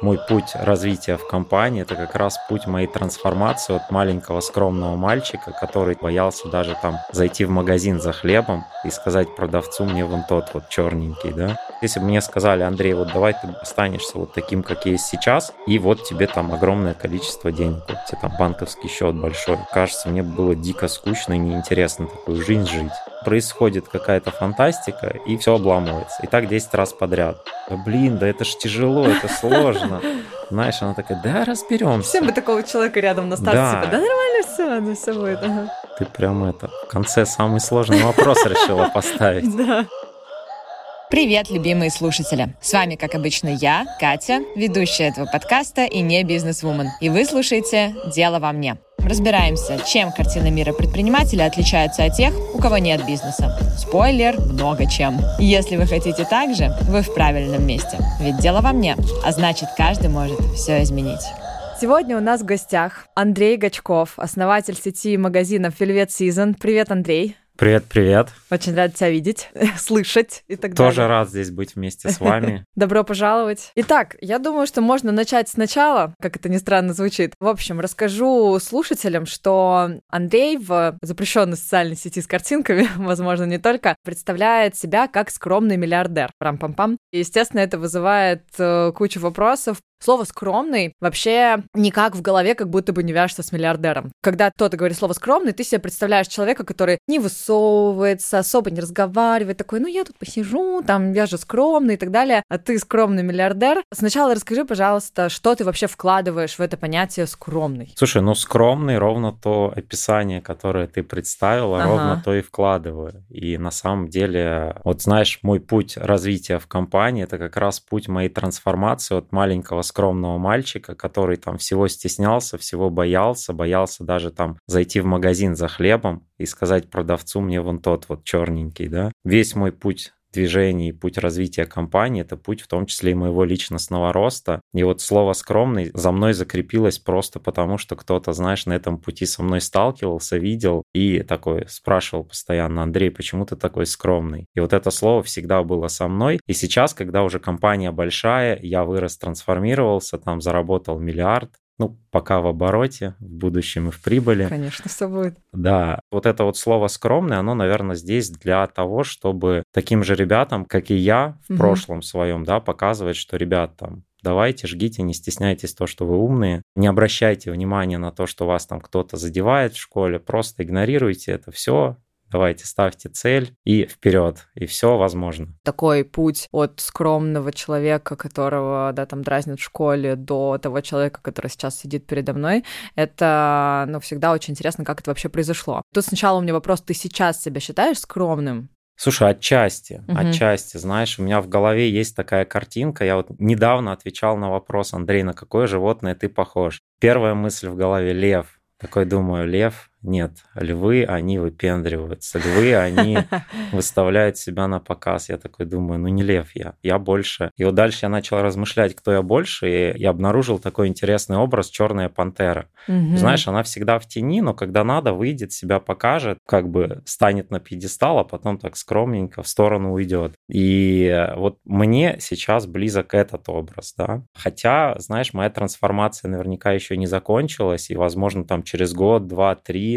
мой путь развития в компании, это как раз путь моей трансформации от маленького скромного мальчика, который боялся даже там зайти в магазин за хлебом и сказать продавцу мне вон тот вот черненький, да. Если бы мне сказали, Андрей, вот давай ты останешься вот таким, как есть сейчас, и вот тебе там огромное количество денег, вот тебе там банковский счет большой. Кажется, мне было дико скучно и неинтересно такую жизнь жить происходит какая-то фантастика, и все обламывается. И так 10 раз подряд. Да блин, да это ж тяжело, это сложно. Знаешь, она такая, да, разберемся. Всем бы такого человека рядом на старте, да, типа, да нормально все, ну все будет. Ага. Ты прям это, в конце самый сложный вопрос решила поставить. Да. Привет, любимые слушатели! С вами, как обычно, я, Катя, ведущая этого подкаста и не бизнес-вумен. И вы слушаете «Дело во мне». Разбираемся, чем картина мира предпринимателя отличается от тех, у кого нет бизнеса. Спойлер, много чем. Если вы хотите так же, вы в правильном месте. Ведь дело во мне, а значит, каждый может все изменить. Сегодня у нас в гостях Андрей Гачков, основатель сети магазинов Velvet Season. Привет, Андрей. Привет, привет. Очень рад тебя видеть, слышать и так Тоже далее. рад здесь быть вместе с вами. Добро пожаловать. Итак, я думаю, что можно начать сначала, как это ни странно звучит. В общем, расскажу слушателям, что Андрей в запрещенной социальной сети с картинками, возможно, не только, представляет себя как скромный миллиардер. Рам-пам-пам. Естественно, это вызывает э, кучу вопросов, Слово «скромный» вообще никак в голове как будто бы не вяжется с миллиардером. Когда кто-то говорит слово «скромный», ты себе представляешь человека, который не высовывается, особо не разговаривает, такой, ну я тут посижу, там я же скромный и так далее, а ты скромный миллиардер. Сначала расскажи, пожалуйста, что ты вообще вкладываешь в это понятие «скромный». Слушай, ну скромный ровно то описание, которое ты представила, ага. ровно то и вкладываю. И на самом деле, вот знаешь, мой путь развития в компании, это как раз путь моей трансформации от маленького скромного мальчика, который там всего стеснялся, всего боялся, боялся даже там зайти в магазин за хлебом и сказать продавцу мне вон тот вот черненький, да. Весь мой путь движение и путь развития компании, это путь в том числе и моего личностного роста. И вот слово «скромный» за мной закрепилось просто потому, что кто-то, знаешь, на этом пути со мной сталкивался, видел и такой спрашивал постоянно, Андрей, почему ты такой скромный? И вот это слово всегда было со мной. И сейчас, когда уже компания большая, я вырос, трансформировался, там заработал миллиард, ну, пока в обороте, в будущем и в прибыли. Конечно, все будет. Да, вот это вот слово скромный, оно, наверное, здесь для того, чтобы таким же ребятам, как и я в угу. прошлом своем, да, показывать, что ребят там давайте, жгите, не стесняйтесь то, что вы умные, не обращайте внимания на то, что вас там кто-то задевает в школе, просто игнорируйте это все, давайте ставьте цель и вперед, и все возможно. Такой путь от скромного человека, которого, да, там дразнят в школе, до того человека, который сейчас сидит передо мной, это, ну, всегда очень интересно, как это вообще произошло. Тут сначала у меня вопрос, ты сейчас себя считаешь скромным? Слушай, отчасти, угу. отчасти, знаешь, у меня в голове есть такая картинка. Я вот недавно отвечал на вопрос, Андрей, на какое животное ты похож? Первая мысль в голове – лев. Такой думаю, лев, нет, львы, они выпендриваются, львы, они выставляют себя на показ. Я такой думаю, ну не лев я, я больше. И вот дальше я начал размышлять, кто я больше, и я обнаружил такой интересный образ черная пантера. Угу. Знаешь, она всегда в тени, но когда надо, выйдет, себя покажет, как бы станет на пьедестал, а потом так скромненько в сторону уйдет. И вот мне сейчас близок этот образ, да. Хотя, знаешь, моя трансформация наверняка еще не закончилась, и, возможно, там через год, два, три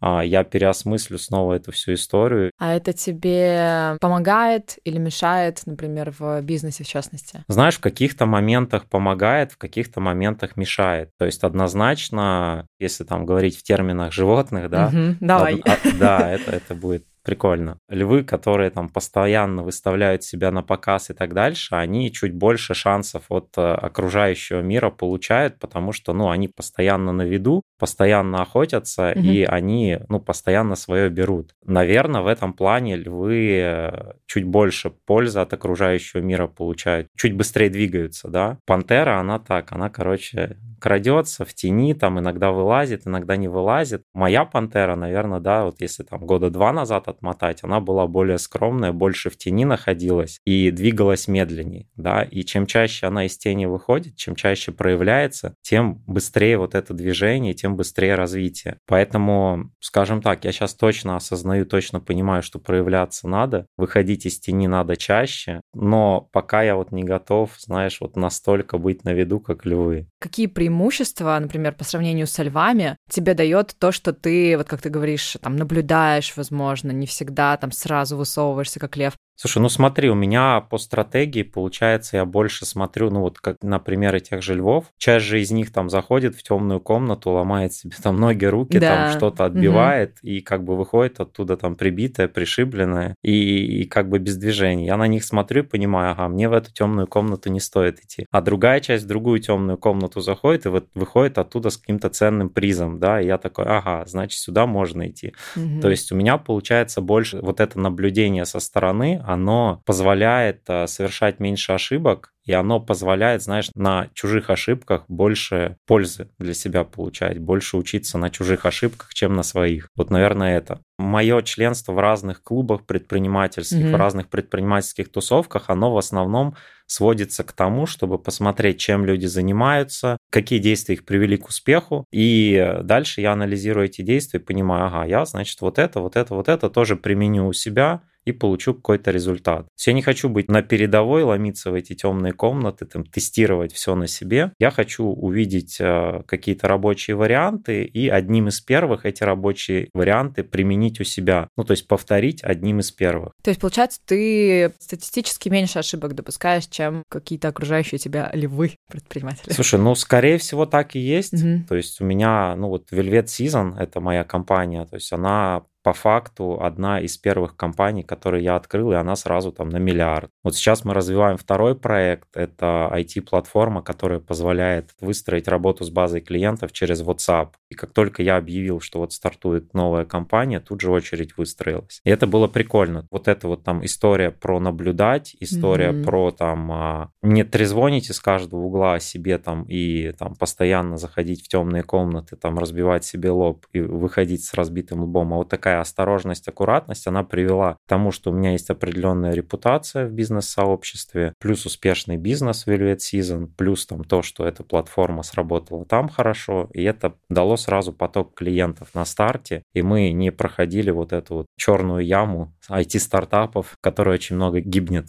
а, я переосмыслю снова эту всю историю. А это тебе помогает или мешает, например, в бизнесе в частности? Знаешь, в каких-то моментах помогает, в каких-то моментах мешает. То есть однозначно, если там говорить в терминах животных, да, угу, давай. А, да, это, это будет прикольно. Львы, которые там постоянно выставляют себя на показ и так дальше, они чуть больше шансов от э, окружающего мира получают, потому что, ну, они постоянно на виду, постоянно охотятся, угу. и они, ну, постоянно свое берут. Наверное, в этом плане львы э, чуть больше пользы от окружающего мира получают, чуть быстрее двигаются, да. Пантера, она так, она, короче, крадется в тени, там иногда вылазит, иногда не вылазит. Моя пантера, наверное, да, вот если там года два назад отмотать, она была более скромная, больше в тени находилась и двигалась медленнее, да, и чем чаще она из тени выходит, чем чаще проявляется, тем быстрее вот это движение, тем быстрее развитие. Поэтому, скажем так, я сейчас точно осознаю, точно понимаю, что проявляться надо, выходить из тени надо чаще, но пока я вот не готов, знаешь, вот настолько быть на виду, как львы. Какие преимущества, например, по сравнению со львами, тебе дает то, что ты, вот как ты говоришь, там наблюдаешь, возможно, не всегда там сразу высовываешься, как лев, Слушай, ну смотри, у меня по стратегии, получается, я больше смотрю, ну вот как на примеры тех же львов. Часть же из них там заходит в темную комнату, ломает себе там ноги, руки, да. там что-то отбивает угу. и как бы выходит оттуда там прибитая, пришибленная и, и как бы без движения. Я на них смотрю и понимаю, ага, мне в эту темную комнату не стоит идти. А другая часть в другую темную комнату заходит и вот выходит оттуда с каким-то ценным призом, да, и я такой, ага, значит, сюда можно идти. Угу. То есть у меня получается больше вот это наблюдение со стороны, оно позволяет э, совершать меньше ошибок, и оно позволяет, знаешь, на чужих ошибках больше пользы для себя получать, больше учиться на чужих ошибках, чем на своих. Вот, наверное, это. Мое членство в разных клубах предпринимательских, mm-hmm. в разных предпринимательских тусовках, оно в основном сводится к тому, чтобы посмотреть, чем люди занимаются, какие действия их привели к успеху, и дальше я анализирую эти действия и понимаю, ага, я, значит, вот это, вот это, вот это тоже применю у себя, и получу какой-то результат. То есть я не хочу быть на передовой, ломиться в эти темные комнаты, там, тестировать все на себе. Я хочу увидеть э, какие-то рабочие варианты и одним из первых эти рабочие варианты применить у себя. Ну, то есть повторить одним из первых. То есть, получается, ты статистически меньше ошибок допускаешь, чем какие-то окружающие тебя львы предприниматели. Слушай, ну, скорее всего, так и есть. Угу. То есть у меня, ну, вот Velvet Season, это моя компания, то есть она по факту одна из первых компаний, которые я открыл, и она сразу там на миллиард. Вот сейчас мы развиваем второй проект. Это IT-платформа, которая позволяет выстроить работу с базой клиентов через WhatsApp. И как только я объявил, что вот стартует новая компания, тут же очередь выстроилась. И это было прикольно. Вот это вот там история про наблюдать, история mm-hmm. про там а, не трезвонить из каждого угла о себе там и там постоянно заходить в темные комнаты, там разбивать себе лоб и выходить с разбитым лбом, а вот такая такая осторожность, аккуратность, она привела к тому, что у меня есть определенная репутация в бизнес-сообществе, плюс успешный бизнес Velvet Season, плюс там то, что эта платформа сработала там хорошо, и это дало сразу поток клиентов на старте, и мы не проходили вот эту вот черную яму IT-стартапов, которая очень много гибнет.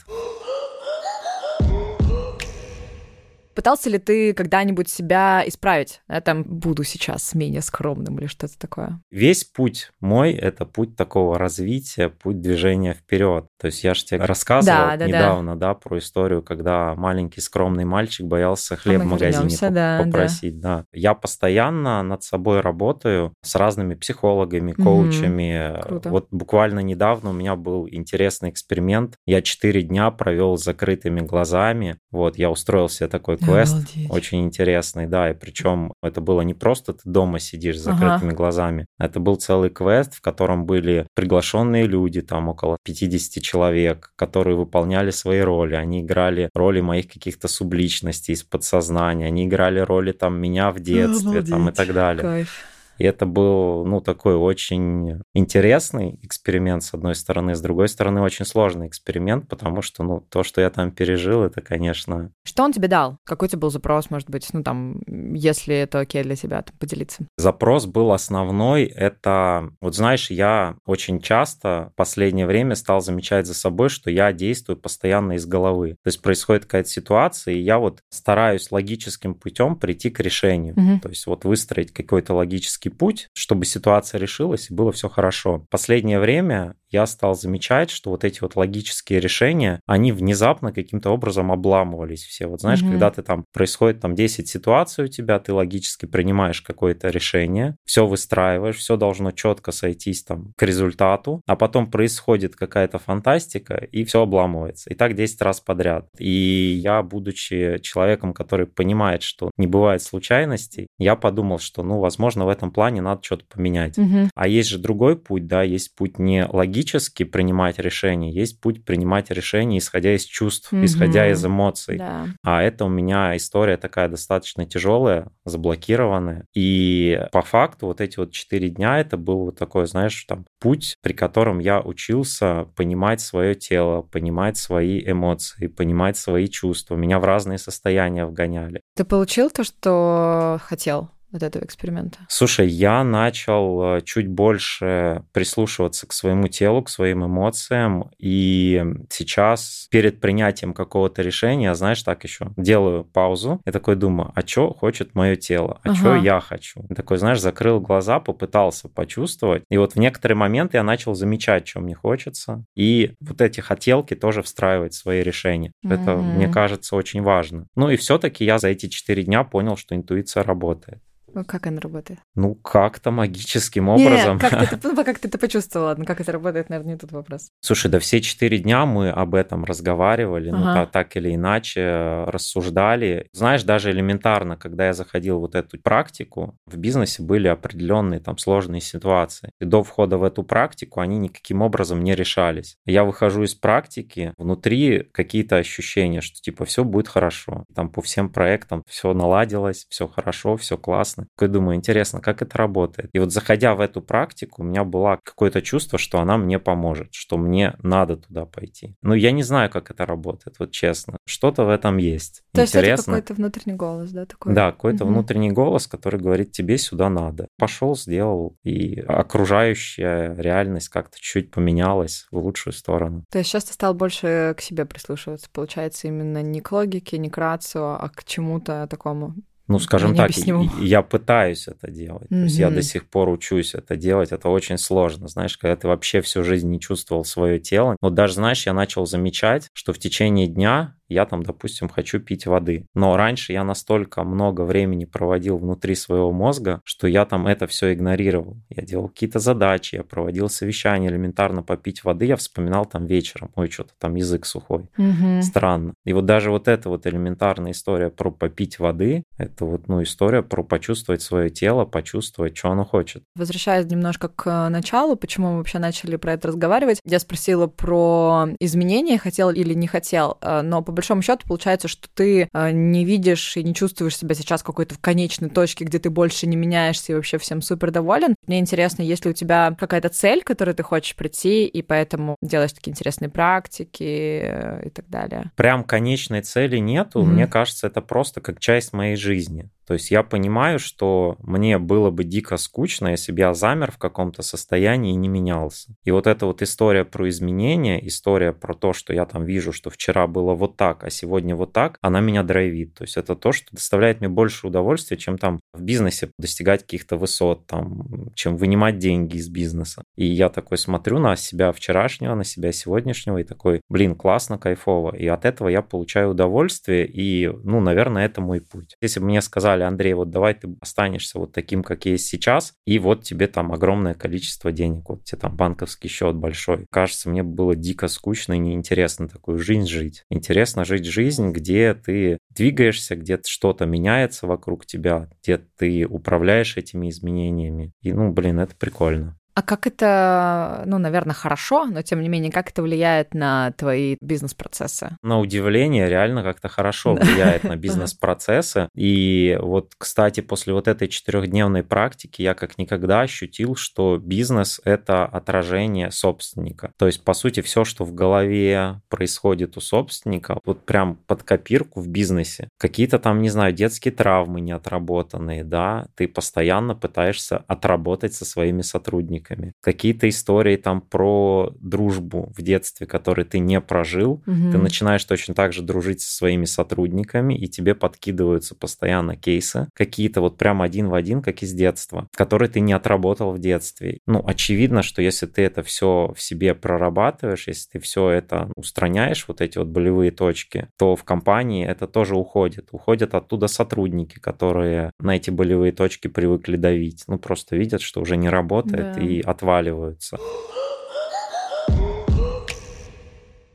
Пытался ли ты когда-нибудь себя исправить? Я там буду сейчас менее скромным или что-то такое? Весь путь мой — это путь такого развития, путь движения вперед. То есть я же тебе рассказывал да, да, недавно, да. да, про историю, когда маленький скромный мальчик боялся хлеб а в магазине да, попросить. Да. да. Я постоянно над собой работаю с разными психологами, коучами. Угу, вот буквально недавно у меня был интересный эксперимент. Я четыре дня провел с закрытыми глазами. Вот, я устроил себе такой квест Обалдеть. очень интересный, да, и причем это было не просто ты дома сидишь с закрытыми ага. глазами, это был целый квест, в котором были приглашенные люди, там около 50 человек, которые выполняли свои роли, они играли роли моих каких-то субличностей из подсознания, они играли роли там меня в детстве, Обалдеть. там и так далее. Кайф. И это был, ну, такой очень интересный эксперимент, с одной стороны. С другой стороны, очень сложный эксперимент, потому что, ну, то, что я там пережил, это, конечно... Что он тебе дал? Какой тебе был запрос, может быть, ну, там, если это окей для тебя, то поделиться? Запрос был основной. Это, вот знаешь, я очень часто в последнее время стал замечать за собой, что я действую постоянно из головы. То есть происходит какая-то ситуация, и я вот стараюсь логическим путем прийти к решению. Угу. То есть вот выстроить какой-то логический путь, чтобы ситуация решилась и было все хорошо. Последнее время я стал замечать, что вот эти вот логические решения, они внезапно каким-то образом обламывались все. Вот знаешь, mm-hmm. когда ты там происходит там 10 ситуаций у тебя, ты логически принимаешь какое-то решение, все выстраиваешь, все должно четко сойтись там к результату, а потом происходит какая-то фантастика и все обламывается. И так 10 раз подряд. И я, будучи человеком, который понимает, что не бывает случайностей, я подумал, что, ну, возможно, в этом плане надо что-то поменять. Угу. А есть же другой путь, да, есть путь не логически принимать решения, есть путь принимать решения, исходя из чувств, угу. исходя из эмоций. Да. А это у меня история такая достаточно тяжелая, заблокированная. И по факту вот эти вот четыре дня это был вот такой, знаешь, там путь, при котором я учился понимать свое тело, понимать свои эмоции, понимать свои чувства. Меня в разные состояния вгоняли. Ты получил то, что хотел? От этого эксперимента? Слушай, я начал э, чуть больше прислушиваться к своему телу, к своим эмоциям, и сейчас перед принятием какого-то решения, знаешь, так еще делаю паузу и такой думаю, а что хочет мое тело, а ага. что я хочу? И такой, знаешь, закрыл глаза, попытался почувствовать, и вот в некоторые моменты я начал замечать, что мне хочется, и вот эти хотелки тоже встраивать в свои решения. Mm-hmm. Это, мне кажется, очень важно. Ну и все-таки я за эти четыре дня понял, что интуиция работает. Ну, как она работает? Ну, как-то магическим образом. Нет, как ты, ну, как ты это почувствовал? Ладно, как это работает, наверное, не тот вопрос. Слушай, да все четыре дня мы об этом разговаривали, ну, ага. ну, так, так или иначе рассуждали. Знаешь, даже элементарно, когда я заходил в вот эту практику, в бизнесе были определенные там сложные ситуации. И до входа в эту практику они никаким образом не решались. Я выхожу из практики, внутри какие-то ощущения, что типа все будет хорошо. Там по всем проектам все наладилось, все хорошо, все классно классно. Я думаю, интересно, как это работает. И вот заходя в эту практику, у меня было какое-то чувство, что она мне поможет, что мне надо туда пойти. Но я не знаю, как это работает, вот честно. Что-то в этом есть. То интересно. есть это какой-то внутренний голос, да, такой? Да, какой-то угу. внутренний голос, который говорит, тебе сюда надо. Пошел, сделал, и окружающая реальность как-то чуть поменялась в лучшую сторону. То есть сейчас ты стал больше к себе прислушиваться, получается, именно не к логике, не к рацию, а к чему-то такому ну, скажем так, я пытаюсь это делать. Mm-hmm. То есть я до сих пор учусь это делать. Это очень сложно. Знаешь, когда ты вообще всю жизнь не чувствовал свое тело. Вот даже, знаешь, я начал замечать, что в течение дня я там, допустим, хочу пить воды. Но раньше я настолько много времени проводил внутри своего мозга, что я там это все игнорировал. Я делал какие-то задачи, я проводил совещания, элементарно попить воды, я вспоминал там вечером, ой, что-то там язык сухой. Угу. Странно. И вот даже вот эта вот элементарная история про попить воды, это вот, ну, история про почувствовать свое тело, почувствовать, что оно хочет. Возвращаясь немножко к э, началу, почему мы вообще начали про это разговаривать, я спросила про изменения, хотел или не хотел, э, но по большому счету получается, что ты э, не видишь и не чувствуешь себя сейчас какой-то в конечной точке, где ты больше не меняешься и вообще всем супер доволен. Мне интересно, есть ли у тебя какая-то цель, к которой ты хочешь прийти, и поэтому делаешь такие интересные практики э, и так далее? Прям конечной цели нету. Mm-hmm. Мне кажется, это просто как часть моей жизни. То есть я понимаю, что мне было бы дико скучно, если бы я замер в каком-то состоянии и не менялся. И вот эта вот история про изменения, история про то, что я там вижу, что вчера было вот так, а сегодня вот так, она меня драйвит. То есть это то, что доставляет мне больше удовольствия, чем там в бизнесе достигать каких-то высот, там, чем вынимать деньги из бизнеса. И я такой смотрю на себя вчерашнего, на себя сегодняшнего и такой, блин, классно, кайфово. И от этого я получаю удовольствие, и, ну, наверное, это мой путь. Если бы мне сказали, сказали, Андрей, вот давай ты останешься вот таким, как есть сейчас, и вот тебе там огромное количество денег, вот тебе там банковский счет большой. Кажется, мне было дико скучно и неинтересно такую жизнь жить. Интересно жить жизнь, где ты двигаешься, где что-то меняется вокруг тебя, где ты управляешь этими изменениями. И, ну, блин, это прикольно. А как это, ну, наверное, хорошо, но тем не менее, как это влияет на твои бизнес-процессы? На удивление, реально как-то хорошо влияет на бизнес-процессы. И вот, кстати, после вот этой четырехдневной практики я как никогда ощутил, что бизнес — это отражение собственника. То есть, по сути, все, что в голове происходит у собственника, вот прям под копирку в бизнесе. Какие-то там, не знаю, детские травмы неотработанные, да, ты постоянно пытаешься отработать со своими сотрудниками сотрудниками. Какие-то истории там про дружбу в детстве, которые ты не прожил, угу. ты начинаешь точно так же дружить со своими сотрудниками, и тебе подкидываются постоянно кейсы, какие-то вот прям один в один, как из детства, которые ты не отработал в детстве. Ну, очевидно, что если ты это все в себе прорабатываешь, если ты все это устраняешь, вот эти вот болевые точки, то в компании это тоже уходит. Уходят оттуда сотрудники, которые на эти болевые точки привыкли давить. Ну, просто видят, что уже не работает, да. и отваливаются.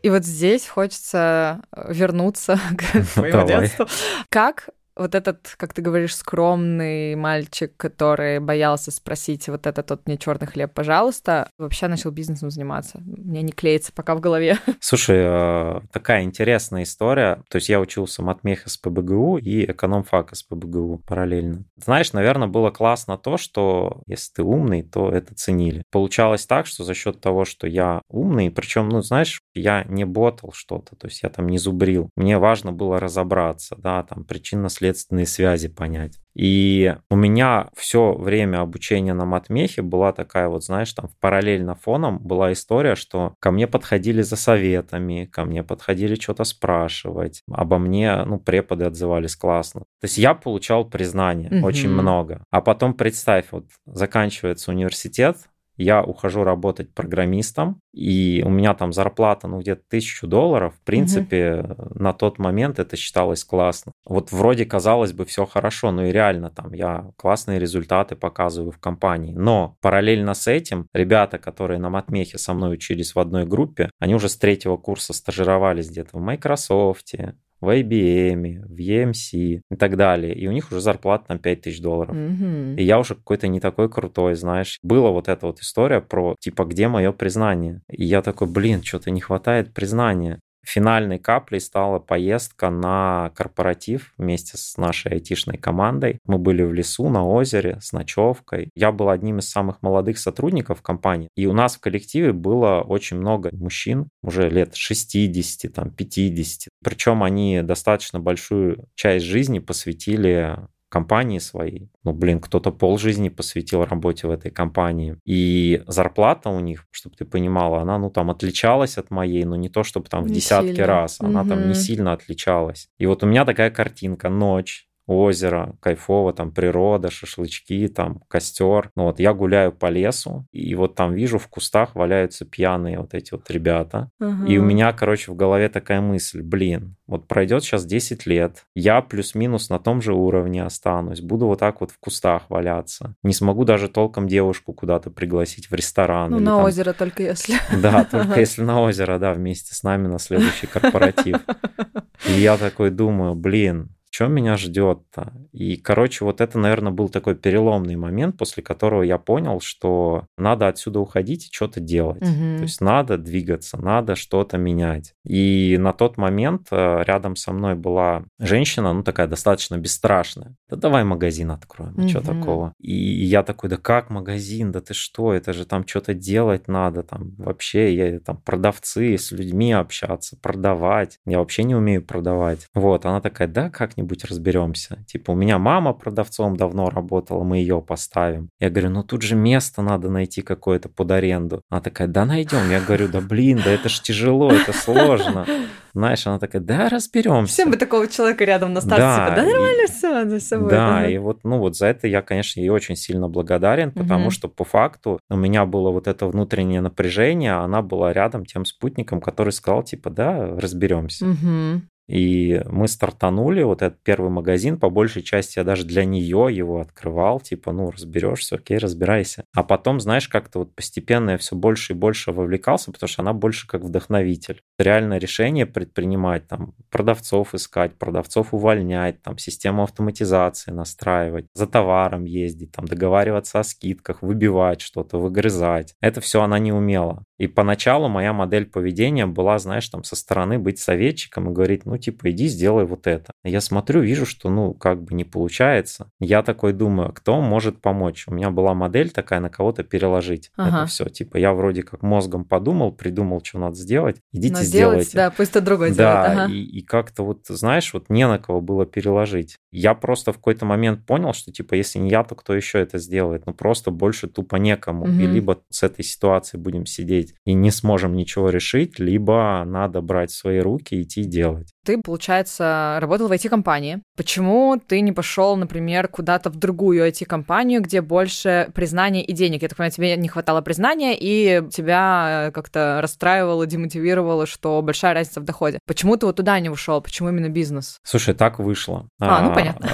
И вот здесь хочется вернуться к своему детству. Как вот этот, как ты говоришь, скромный мальчик, который боялся спросить вот этот вот мне черный хлеб, пожалуйста, вообще начал бизнесом заниматься? Мне не клеится пока в голове. Слушай, э, такая интересная история. То есть я учился матмеха с ПБГУ и экономфака с ПБГУ параллельно. Знаешь, наверное, было классно то, что если ты умный, то это ценили. Получалось так, что за счет того, что я умный, причем, ну, знаешь, я не ботал что-то, то есть я там не зубрил. Мне важно было разобраться, да, там причинно-следственные связи понять. И у меня все время обучения на матмехе была такая вот, знаешь, там параллельно фоном была история, что ко мне подходили за советами, ко мне подходили что-то спрашивать, обо мне, ну, преподы отзывались классно. То есть я получал признание mm-hmm. очень много. А потом представь, вот заканчивается университет, я ухожу работать программистом, и у меня там зарплата, ну, где-то тысячу долларов. В принципе, угу. на тот момент это считалось классно. Вот вроде казалось бы все хорошо, но и реально там я классные результаты показываю в компании. Но параллельно с этим ребята, которые на матмехе со мной учились в одной группе, они уже с третьего курса стажировались где-то в Microsoft, в IBM, в EMC и так далее. И у них уже зарплата там 5000 долларов. Mm-hmm. И я уже какой-то не такой крутой, знаешь. Была вот эта вот история про, типа, где мое признание? И я такой, блин, что-то не хватает признания. Финальной каплей стала поездка на корпоратив вместе с нашей айтишной командой. Мы были в лесу, на озере, с ночевкой. Я был одним из самых молодых сотрудников компании. И у нас в коллективе было очень много мужчин, уже лет 60, там, 50. Причем они достаточно большую часть жизни посвятили компании своей. Ну, блин, кто-то пол жизни посвятил работе в этой компании. И зарплата у них, чтобы ты понимала, она, ну, там отличалась от моей, но не то, чтобы там в не десятки сильно. раз. Она угу. там не сильно отличалась. И вот у меня такая картинка, ночь, озеро, кайфово, там природа, шашлычки, там костер. Ну вот я гуляю по лесу, и вот там вижу в кустах валяются пьяные вот эти вот ребята. Угу. И у меня, короче, в голове такая мысль, блин, вот пройдет сейчас 10 лет, я плюс-минус на том же уровне останусь, буду вот так вот в кустах валяться. Не смогу даже толком девушку куда-то пригласить в ресторан. Ну, на там... озеро только если. Да, только если на озеро, да, вместе с нами на следующий корпоратив. И я такой думаю, блин, что меня ждет-то? И, короче, вот это, наверное, был такой переломный момент, после которого я понял, что надо отсюда уходить и что-то делать. Угу. То есть надо двигаться, надо что-то менять. И на тот момент э, рядом со мной была женщина, ну такая достаточно бесстрашная. Да давай магазин откроем, угу. что такого? И я такой, да как магазин, да ты что, это же там что-то делать надо, там вообще я там продавцы, с людьми общаться, продавать. Я вообще не умею продавать. Вот, она такая, да, как как-нибудь разберемся. Типа, у меня мама продавцом давно работала, мы ее поставим. Я говорю, ну тут же место надо найти какое-то под аренду. Она такая, да найдем. Я говорю, да блин, да это ж тяжело, это сложно. Знаешь, она такая, да, разберемся. Всем бы такого человека рядом на старте, да, типа, да, нормально и, все, за собой. Да, ага. и вот, ну вот за это я, конечно, ей очень сильно благодарен, потому угу. что по факту у меня было вот это внутреннее напряжение, она была рядом тем спутником, который сказал, типа, да, разберемся. Угу. И мы стартанули, вот этот первый магазин, по большей части я даже для нее его открывал, типа, ну, разберешься, окей, разбирайся. А потом, знаешь, как-то вот постепенно я все больше и больше вовлекался, потому что она больше как вдохновитель. Реально решение предпринимать, там, продавцов искать, продавцов увольнять, там, систему автоматизации настраивать, за товаром ездить, там, договариваться о скидках, выбивать что-то, выгрызать. Это все она не умела. И поначалу моя модель поведения была, знаешь, там, со стороны быть советчиком и говорить, ну, типа, иди сделай вот это. Я смотрю, вижу, что, ну, как бы не получается. Я такой думаю, кто может помочь? У меня была модель такая, на кого-то переложить. Ага. Это все. Типа, я вроде как мозгом подумал, придумал, что надо сделать. Идите, Но сделайте. Сделать, да, пусть это другой да, делает. Ага. И, и как-то вот, знаешь, вот не на кого было переложить. Я просто в какой-то момент понял, что, типа, если не я, то кто еще это сделает? Ну, просто больше тупо некому. Угу. И либо с этой ситуацией будем сидеть и не сможем ничего решить, либо надо брать в свои руки и идти делать. Ты, получается, работал в IT-компании. Почему ты не пошел, например, куда-то в другую IT-компанию, где больше признания и денег? Я так понимаю, тебе не хватало признания, и тебя э, как-то расстраивало, демотивировало, что большая разница в доходе. Почему ты вот туда не ушел? Почему именно бизнес? Слушай, так вышло. А, ну понятно.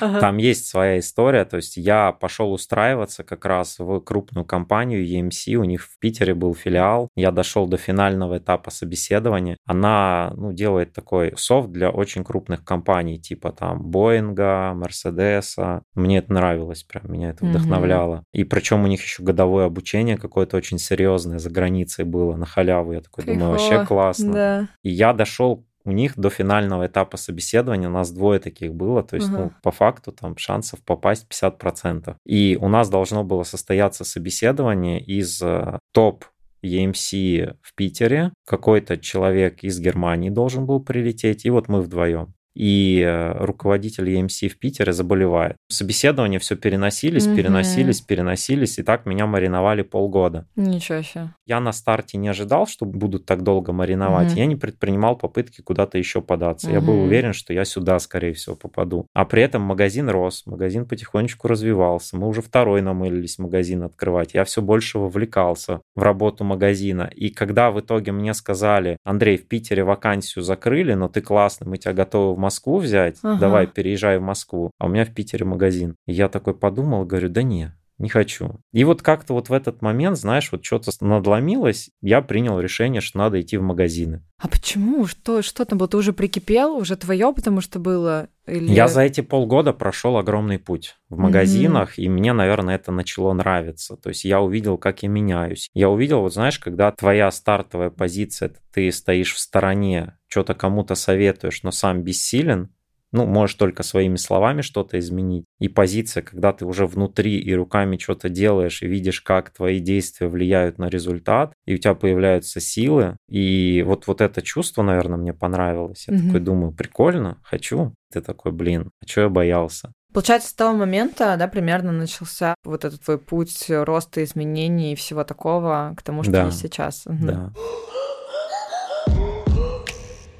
Там есть своя история. То есть я пошел устраиваться как раз в крупную компанию EMC. У них в Питере был филиал. Я дошел до финального этапа собеседования. Она ну, делает такой софт для очень крупных компаний, типа там Боинга, Мерседеса. Мне это нравилось, прям меня это вдохновляло. И причем у них еще годовое обучение какое-то очень серьезное за границей было на халяву. Я такой Кайфово. думаю, вообще классно. Да. И я дошел у них до финального этапа собеседования, у нас двое таких было, то есть, uh ну, по факту там шансов попасть 50%. И у нас должно было состояться собеседование из э, топ EMC в Питере, какой-то человек из Германии должен был прилететь, и вот мы вдвоем и э, руководитель EMC в Питере заболевает. Собеседования все переносились, угу. переносились, переносились, и так меня мариновали полгода. Ничего себе. Я на старте не ожидал, что будут так долго мариновать. Угу. Я не предпринимал попытки куда-то еще податься. Угу. Я был уверен, что я сюда, скорее всего, попаду. А при этом магазин рос, магазин потихонечку развивался. Мы уже второй намылились магазин открывать. Я все больше вовлекался в работу магазина. И когда в итоге мне сказали, Андрей, в Питере вакансию закрыли, но ты классный, мы тебя готовы в Москву взять, ага. давай, переезжай в Москву, а у меня в Питере магазин. И я такой подумал, говорю, да не, не хочу. И вот как-то вот в этот момент, знаешь, вот что-то надломилось, я принял решение, что надо идти в магазины. А почему? Что, что там было? Ты уже прикипел, уже твое, потому что было? Или... Я за эти полгода прошел огромный путь в магазинах, mm-hmm. и мне, наверное, это начало нравиться. То есть я увидел, как я меняюсь. Я увидел, вот знаешь, когда твоя стартовая позиция, ты стоишь в стороне, что-то кому-то советуешь, но сам бессилен, ну, можешь только своими словами что-то изменить. И позиция, когда ты уже внутри и руками что-то делаешь, и видишь, как твои действия влияют на результат, и у тебя появляются силы. И вот, вот это чувство, наверное, мне понравилось. Я mm-hmm. такой думаю, прикольно, хочу. Ты такой, блин, а что я боялся? Получается, с того момента, да, примерно начался вот этот твой путь роста, изменений и всего такого к тому, что да. есть сейчас. Да.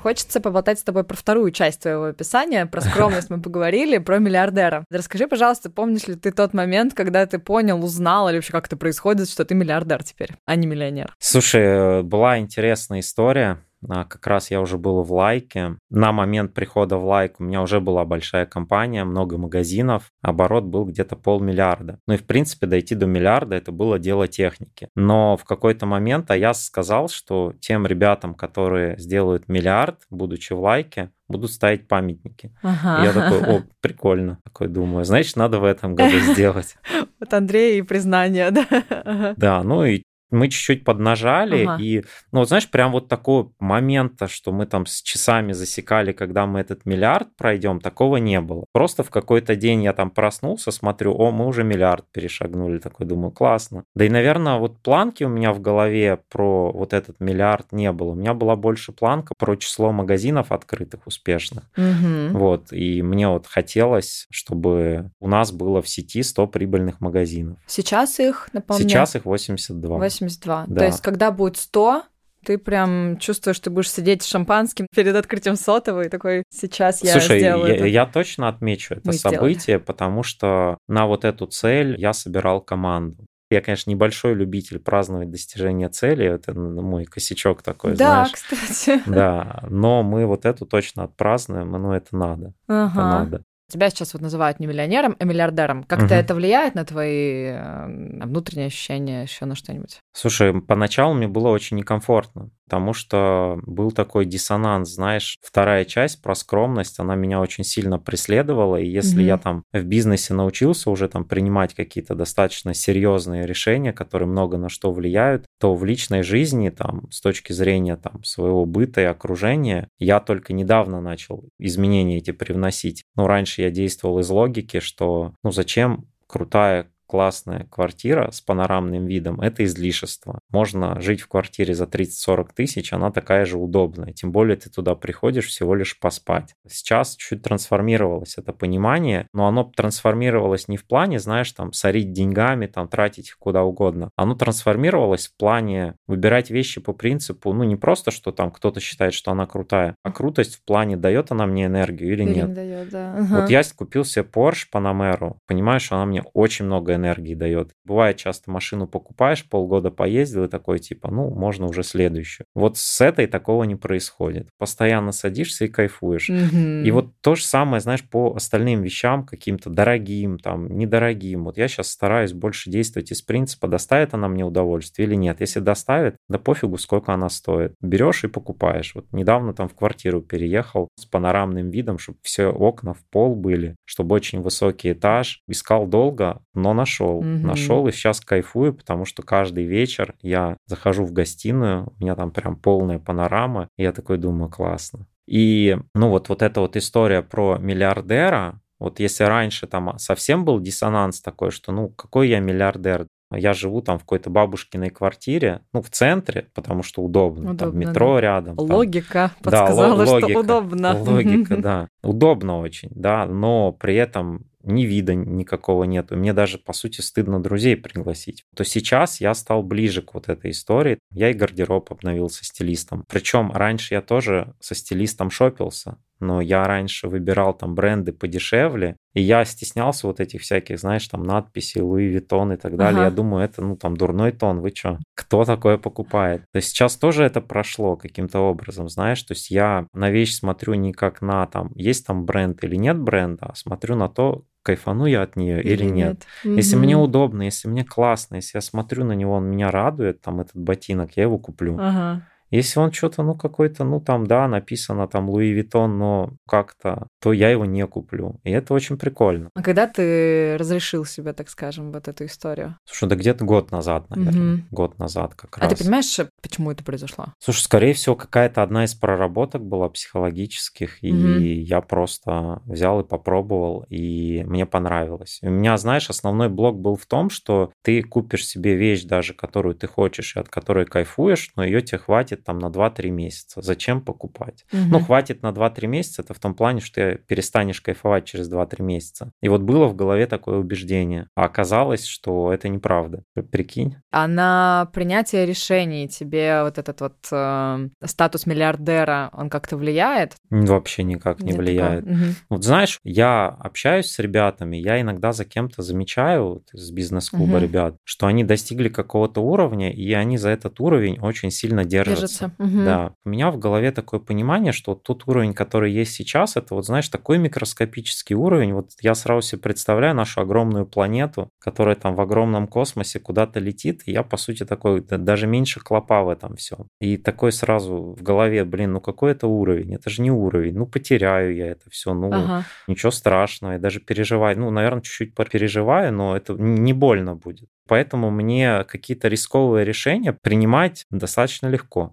Хочется поболтать с тобой про вторую часть твоего описания. Про скромность мы поговорили, про миллиардера. Расскажи, пожалуйста, помнишь ли ты тот момент, когда ты понял, узнал или вообще как это происходит, что ты миллиардер теперь, а не миллионер? Слушай, была интересная история. А, как раз я уже был в лайке. На момент прихода в лайк у меня уже была большая компания, много магазинов, оборот был где-то полмиллиарда. Ну и в принципе дойти до миллиарда это было дело техники. Но в какой-то момент Аяс сказал, что тем ребятам, которые сделают миллиард, будучи в лайке, будут ставить памятники. Ага. И я такой, о, прикольно. Такой думаю, значит, надо в этом году сделать. Вот Андрей и признание, да? Да, ну и мы чуть-чуть поднажали, ага. и, ну, знаешь, прям вот такого момента, что мы там с часами засекали, когда мы этот миллиард пройдем, такого не было. Просто в какой-то день я там проснулся, смотрю, о, мы уже миллиард перешагнули, такой думаю, классно. Да и, наверное, вот планки у меня в голове про вот этот миллиард не было. У меня была больше планка про число магазинов открытых успешных. Угу. Вот, и мне вот хотелось, чтобы у нас было в сети 100 прибыльных магазинов. Сейчас их, напомню? Сейчас их 82. 82. 82. Да. То есть, когда будет 100, ты прям чувствуешь, ты будешь сидеть с шампанским перед открытием сотового и такой, сейчас я Слушай, сделаю я, это. я точно отмечу это Мы событие, сделали. потому что на вот эту цель я собирал команду. Я, конечно, небольшой любитель праздновать достижение цели, это мой косячок такой, да, знаешь. кстати. Да, но мы вот эту точно отпразднуем, но это надо. Ага. Это надо. Тебя сейчас вот называют не миллионером, а миллиардером. Как-то угу. это влияет на твои э, внутренние ощущения, еще на что-нибудь? Слушай, поначалу мне было очень некомфортно потому что был такой диссонанс, знаешь, вторая часть про скромность, она меня очень сильно преследовала, и если mm-hmm. я там в бизнесе научился уже там принимать какие-то достаточно серьезные решения, которые много на что влияют, то в личной жизни там с точки зрения там своего быта и окружения я только недавно начал изменения эти привносить. Но раньше я действовал из логики, что ну зачем крутая классная квартира с панорамным видом – это излишество. Можно жить в квартире за 30-40 тысяч, она такая же удобная. Тем более ты туда приходишь всего лишь поспать. Сейчас чуть трансформировалось это понимание, но оно трансформировалось не в плане, знаешь, там, сорить деньгами, там, тратить их куда угодно. Оно трансформировалось в плане выбирать вещи по принципу, ну, не просто, что там кто-то считает, что она крутая, а крутость в плане, дает она мне энергию или, или нет. Не дает, да. Вот я купил себе Porsche Panamera, понимаю, что она мне очень много энергии дает. Бывает часто машину покупаешь, полгода поездил и такой типа, ну, можно уже следующую. Вот с этой такого не происходит. Постоянно садишься и кайфуешь. Мгм. И вот то же самое, знаешь, по остальным вещам, каким-то дорогим, там, недорогим. Вот я сейчас стараюсь больше действовать из принципа, доставит она мне удовольствие или нет. Если доставит, да пофигу, сколько она стоит. Берешь и покупаешь. Вот недавно там в квартиру переехал с панорамным видом, чтобы все окна в пол были, чтобы очень высокий этаж. Искал долго, но нашел. Мгм. Нашел и сейчас кайфую, потому что каждый вечер я захожу в гостиную, у меня там прям полная панорама, и я такой думаю, классно. И, ну, вот, вот эта вот история про миллиардера, вот если раньше там совсем был диссонанс такой, что, ну, какой я миллиардер, я живу там в какой-то бабушкиной квартире, ну, в центре, потому что удобно, там Удобно, метро рядом. там. Логика Да, подсказала, ло- что логика. удобно. Логика, да. Удобно очень, да, но при этом ни вида никакого нету. Мне даже, по сути, стыдно друзей пригласить. То сейчас я стал ближе к вот этой истории. Я и гардероб обновил со стилистом. Причем раньше я тоже со стилистом шопился, но я раньше выбирал там бренды подешевле, и я стеснялся вот этих всяких, знаешь, там надписей Луи Виттон и так далее. Ага. Я думаю, это, ну, там, дурной тон, вы чё? Кто такое покупает? То есть сейчас тоже это прошло каким-то образом, знаешь, то есть я на вещь смотрю не как на там, есть там бренд или нет бренда, а смотрю на то, кайфану я от нее или, нет. Если Мгм. мне удобно, если мне классно, если я смотрю на него, он меня радует, там, этот ботинок, я его куплю. Ага. Если он что-то, ну, какой-то, ну, там, да, написано там Луи Виттон, но как-то, то я его не куплю. И это очень прикольно. А когда ты разрешил себе, так скажем, вот эту историю? Слушай, да где-то год назад, наверное. Мгм. Год назад как А раз. ты понимаешь, почему это произошло? Слушай, скорее всего, какая-то одна из проработок была психологических, и я просто взял и попробовал, и мне понравилось. И у меня, знаешь, основной блок был в том, что ты купишь себе вещь даже, которую ты хочешь, и от которой кайфуешь, но ее тебе хватит там на 2-3 месяца. Зачем покупать? Ну, Мгм. хватит на 2-3 месяца, это в том плане, что ты перестанешь кайфовать через 2-3 месяца. И вот было в голове такое убеждение. А оказалось, что это неправда. Прикинь? А на принятие решений тебе вот этот вот э, статус миллиардера, он как-то влияет? Вообще никак не Нет влияет. такого? Мгм. Вот знаешь, я общаюсь с ребятами, я иногда за кем-то замечаю вот из бизнес-клуба Мгм. ребят, что они достигли какого-то уровня, и они за этот уровень очень сильно держатся. Держится. Мгм. Да. У меня в голове такое понимание, что вот тот уровень, который есть сейчас, это вот, знаешь, такой микроскопический уровень. Вот я сразу себе представляю нашу огромную планету, которая там в огромном космосе куда-то летит, и я, по сути, такой, да, даже меньше клопа в этом всем. И такой сразу в голове, блин, ну какой это уровень? Это же не уровень. Ну, потеряю я это все. Ну, Ага. ничего страшного, я даже переживаю, ну, наверное, чуть-чуть переживаю, но это не больно будет. Поэтому мне какие-то рисковые решения принимать достаточно легко.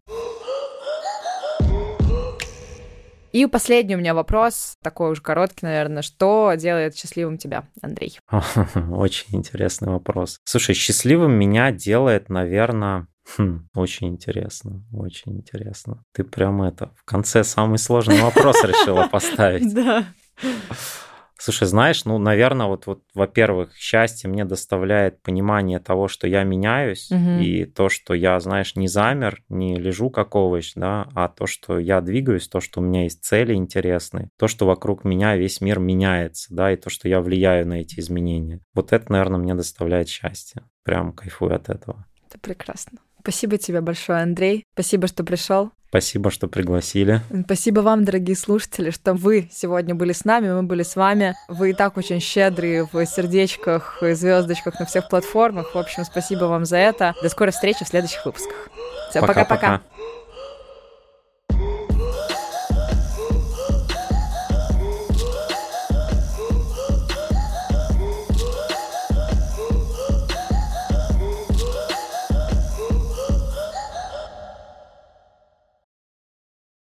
И последний у меня вопрос, такой уже короткий, наверное. Что делает счастливым тебя, Андрей? Очень интересный вопрос. Слушай, счастливым меня делает, наверное, очень интересно, очень интересно. Ты прям это в конце самый сложный вопрос решила поставить. Да. Слушай, знаешь, ну, наверное, вот, вот, во-первых, счастье мне доставляет понимание того, что я меняюсь, Мгм. и то, что я, знаешь, не замер, не лежу как овощ, да, а то, что я двигаюсь, то, что у меня есть цели интересные, то, что вокруг меня весь мир меняется, да, и то, что я влияю на эти изменения. Вот это, наверное, мне доставляет счастье. Прям кайфую от этого. Это прекрасно. Спасибо тебе большое, Андрей. Спасибо, что пришел. Спасибо, что пригласили. Спасибо вам, дорогие слушатели, что вы сегодня были с нами, мы были с вами. Вы и так очень щедрые в сердечках и звездочках на всех платформах. В общем, спасибо вам за это. До скорой встречи в следующих выпусках. Все, пока-пока. Пока-пока.